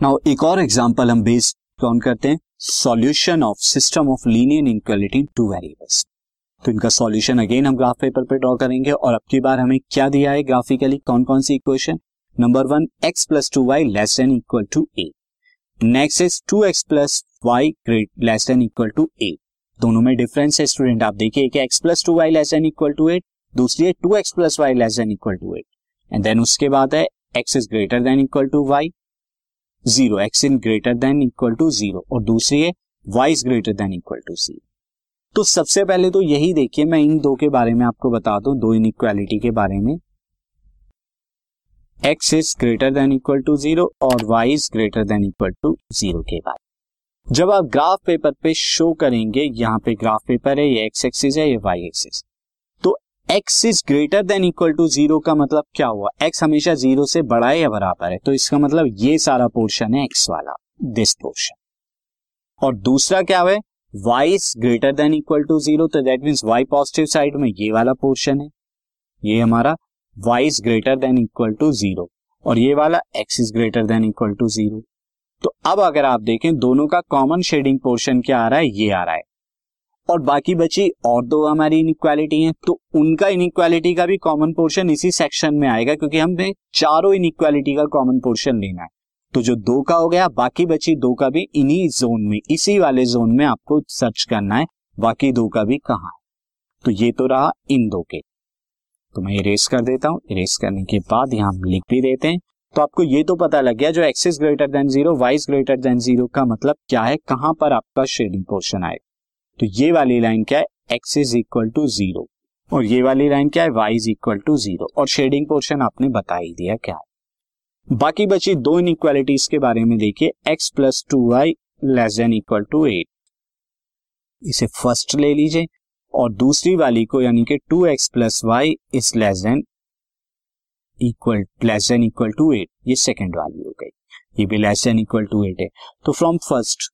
Now एक और example हम बेस्ड कौन करते हैं. Solution of system of linear inequality two variables तो इनका सॉल्यूशन अगेन हम ग्राफ पेपर पे ड्रॉ करेंगे और अब की बार हमें क्या दिया है ग्राफिकली कौन कौन सी equation number one x plus two y less than equal to A next is two x plus y great less than equal to A दोनों में डिफरेंस है स्टूडेंट आप देखिए एक x plus two y less than equal to eight दूसरी है two x plus y less than equal to eight and then उसके बाद है x is greater than equal to y zero x in greater than equal to zero और दूसरी है y is greater than equal to zero तो सबसे पहले तो यही देखिए, मैं इन दो के बारे में आपको बता दूँ, दो इनइक्वालिटी के बारे में। X is greater than equal to zero और y is greater than equal to zero के बारे जब आप ग्राफ पेपर पे शो करेंगे, यहाँ पे ग्राफ पेपर है, ये एक्स एक्सिस है, ये y axis x is greater than equal to zero का मतलब क्या हुआ? एक्स हमेशा ज़ीरो से बड़ा या बराबर है? तो इसका मतलब ये सारा पोर्शन है एक्स वाला दिस पोर्शन और दूसरा क्या है? Y is greater than equal to zero तो that means y positive side में ये वाला पोर्शन है। ये हमारा y is greater than equal to zero और ये वाला x is greater than equal to zero तो अब अगर आप देखें, दोनों का कॉमन शेडिंग पोर्शन क्या आ रहा है? ये आ रहा है। और बाकी बची और दो हमारी इनइक्वालिटी हैं तो उनका इनइक्वालिटी का भी कॉमन पोर्शन इसी सेक्शन में आएगा, क्योंकि हमें चारों इनइक्वालिटी का कॉमन पोर्शन लेना है। तो जो दो का हो गया, बाकी बची दो का भी इन्हीं जोन में, इसी वाले जोन में आपको सर्च करना है, बाकी दो का भी कहा है। तो ये तो रहा इन दो के। तो मैं इरेज कर देता हूँ इरेज करने के बाद यहाँ हम लिख भी देते हैं। तो आपको ये तो पता लग गया, जो x is greater than zero y is greater than zero का मतलब क्या है, कहाँ पर आपका शेडिंग पोर्शन आएगा। तो ये वाली लाइन क्या है? X is equal to zero और ये वाली लाइन क्या है? Y is equal to zero और शेडिंग पोर्शन आपने बता ही दिया क्या? है बाकी बची दो इनइक्वालिटीज के बारे में देखिए। X plus two y less than equal to eight इसे फ़र्स्ट ले लीजिए। और दूसरी वाली को यानी कि two x plus y is less than equal less than equal to eight ये सेकेंड वाली हो गई। ये भी less than equal to eight है। तो from first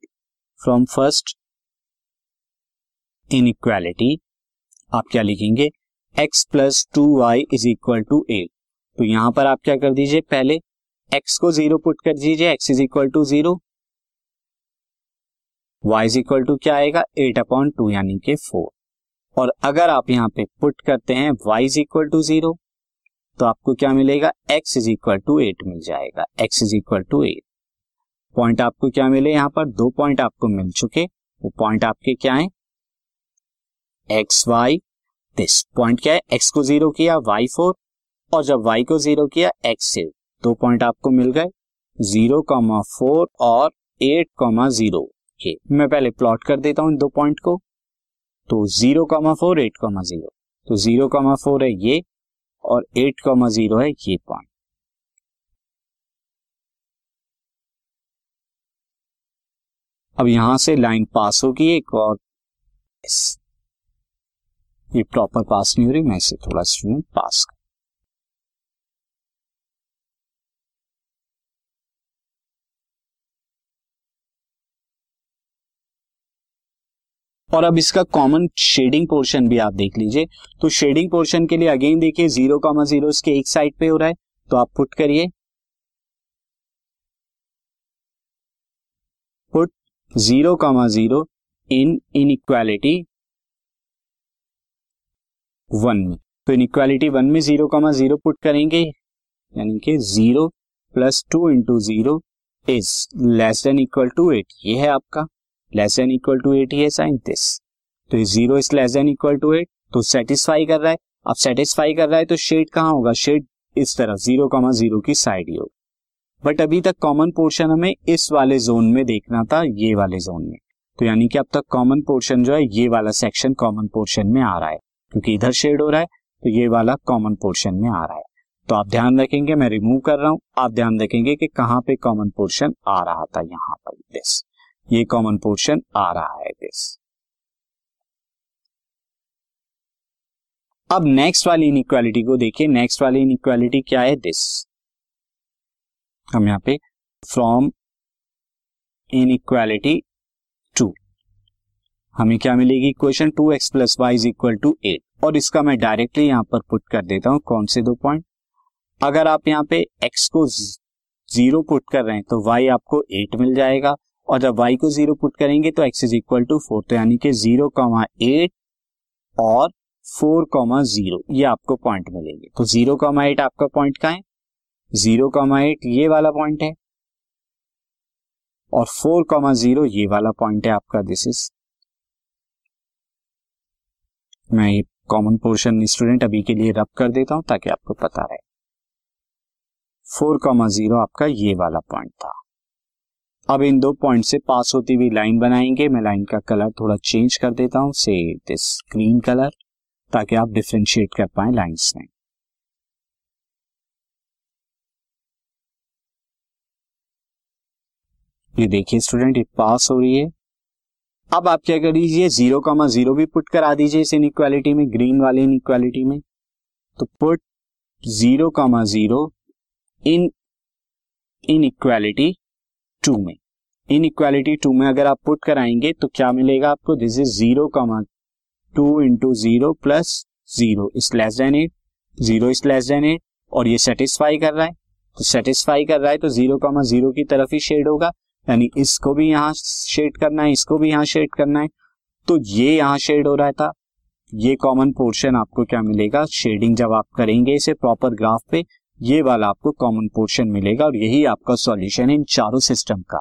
from first inequality आप क्या लिखेंगे? X plus two y is equal to eight तो यहाँ पर आप क्या कर दीजिए? पहले एक्स को ज़ीरो पुट कर दीजिए x is equal to zero y is equal to क्या आएगा? एट अपॉन टू यानी कि फोर और अगर आप यहाँ पे पुट करते हैं y is equal to zero तो आपको क्या मिलेगा? X is equal to eight मिल जाएगा। X is equal to eight point आपको क्या मिले? यहाँ पर दो पॉइंट आपको मिल चुके। वो पॉइंट आपके क्या है? एक्स वाई, दिस पॉइंट क्या है? एक्स को ज़ीरो किया, वाई फोर, और जब वाई को ज़ीरो किया, एक्स से, दो पॉइंट आपको मिल गए, ज़ीरो कॉमा फोर और एट कॉमा ज़ीरो। मैं पहले प्लॉट कर देता हूँ इन दो पॉइंट को। तो zero comma four, eight comma zero. तो ज़ीरो कॉमा फोर है ये, और एट कॉमा ज़ीरो है ये पॉइंट। अब यहाँ से लाइन पास होगी एक और ये प्रॉपर पास नहीं हो रही, मैं इसे थोड़ा स्टूडेंट पास कर और अब इसका कॉमन शेडिंग पोर्शन भी आप देख लीजिए। तो शेडिंग पोर्शन के लिए अगेन देखिए ज़ीरो कॉमा ज़ीरो इसके एक साइड पे हो रहा है। तो आप पुट करिए। Put zero comma zero in inequality one में। तो इनइक्वालिटी वन में ज़ीरो कॉमा ज़ीरो पुट करेंगे। यानी कि zero plus two into zero is less than equal to eight ये है आपका। Less than equal to eight ये साइन दिस तो zero is less than equal to eight तो सेटिस्फाई कर रहा है। अब सेटिस्फाई कर रहा है तो शेड कहाँ होगा? शेड इस तरफ़ ज़ीरो कॉमा ज़ीरो की साइड ही होगी। बट अभी तक कॉमन पोर्शन हमें इस वाले जोन में देखना था, ये वाले जोन में। तो यानी कि अब तक कॉमन पोर्शन जो है, ये वाला सेक्शन कॉमन पोर्शन में आ रहा है। क्योंकि इधर शेड हो रहा है तो ये वाला कॉमन पोर्शन में आ रहा है। तो आप ध्यान रखेंगे, मैं रिमूव कर रहा हूँ। आप ध्यान रखेंगे कि कहाँ पे कॉमन पोर्शन आ रहा था, यहाँ पर दिस ये कॉमन पोर्शन आ रहा है दिस अब नेक्स्ट वाली इनइक्वालिटी को देखिए। नेक्स्ट वाली इनइक्वालिटी क्या है? दिस हम यहाँ पे फ्रॉम इनइक्वालिटी हमें क्या मिलेगी? Equation two x plus y is equal to eight और इसका मैं डायरेक्टली यहाँ पर पुट कर देता हूँ। कौन से दो पॉइंट अगर आप यहाँ पे एक्स को ज़ीरो पुट कर रहे हैं तो वाई आपको एट मिल जाएगा। और जब वाई को ज़ीरो पुट करेंगे तो x is equal to four तो यानी कि ज़ीरो कॉमा एट और फोर कॉमा ज़ीरो ये आपको पॉइंट मिलेंगे। तो ज़ीरो कॉमा एट आपका पॉइंट का है? ज़ीरो कॉमा एट ये वाला पॉइंट है। और फोर कॉमा ज़ीरो ये वाला पॉइंट है आपका। दिस इज़ मैं ये कॉमन पोर्शन स्टूडेंट अभी के लिए रब कर देता हूँ ताकि आपको पता रहे। फोर कॉमा ज़ीरो आपका ये वाला पॉइंट था। अब इन दो पॉइंट से पास होती हुई लाइन बनाएँगे। मैं लाइन का कलर थोड़ा चेंज कर देता हूँ। से दिस ग्रीन कलर ताकि आप डिफ्रेंशिएट कर पाए लाइंस में। ये देखिए स्टूडेंट ये पास हो रही है। अब आप क्या कर दीजिए ज़ीरो कॉमा ज़ीरो भी पुट करा दीजिए इस इनइक्वालिटी में ग्रीन वाली इनइक्वालिटी में। तो put zero comma zero in inequality two में। इन इक्वालिटी टू में अगर आप पुट कराएँगे तो क्या मिलेगा आपको? This is zero comma two into zero plus zero is less than eight zero is less than eight और ये सेटिस्फाई कर रहा है। तो सेटिस्फाई कर रहा है तो ज़ीरो कॉमा ज़ीरो की तरफ़ ही शेड होगा। यानी इसको भी यहाँ शेड करना है, इसको भी यहाँ शेड करना है। तो ये यहाँ शेड हो रहा था। ये कॉमन पोर्शन आपको क्या मिलेगा? शेडिंग जब आप करेंगे इसे प्रॉपर ग्राफ पे, ये वाला आपको कॉमन पोर्शन मिलेगा और यही आपका सॉल्यूशन है इन चारों सिस्टम का।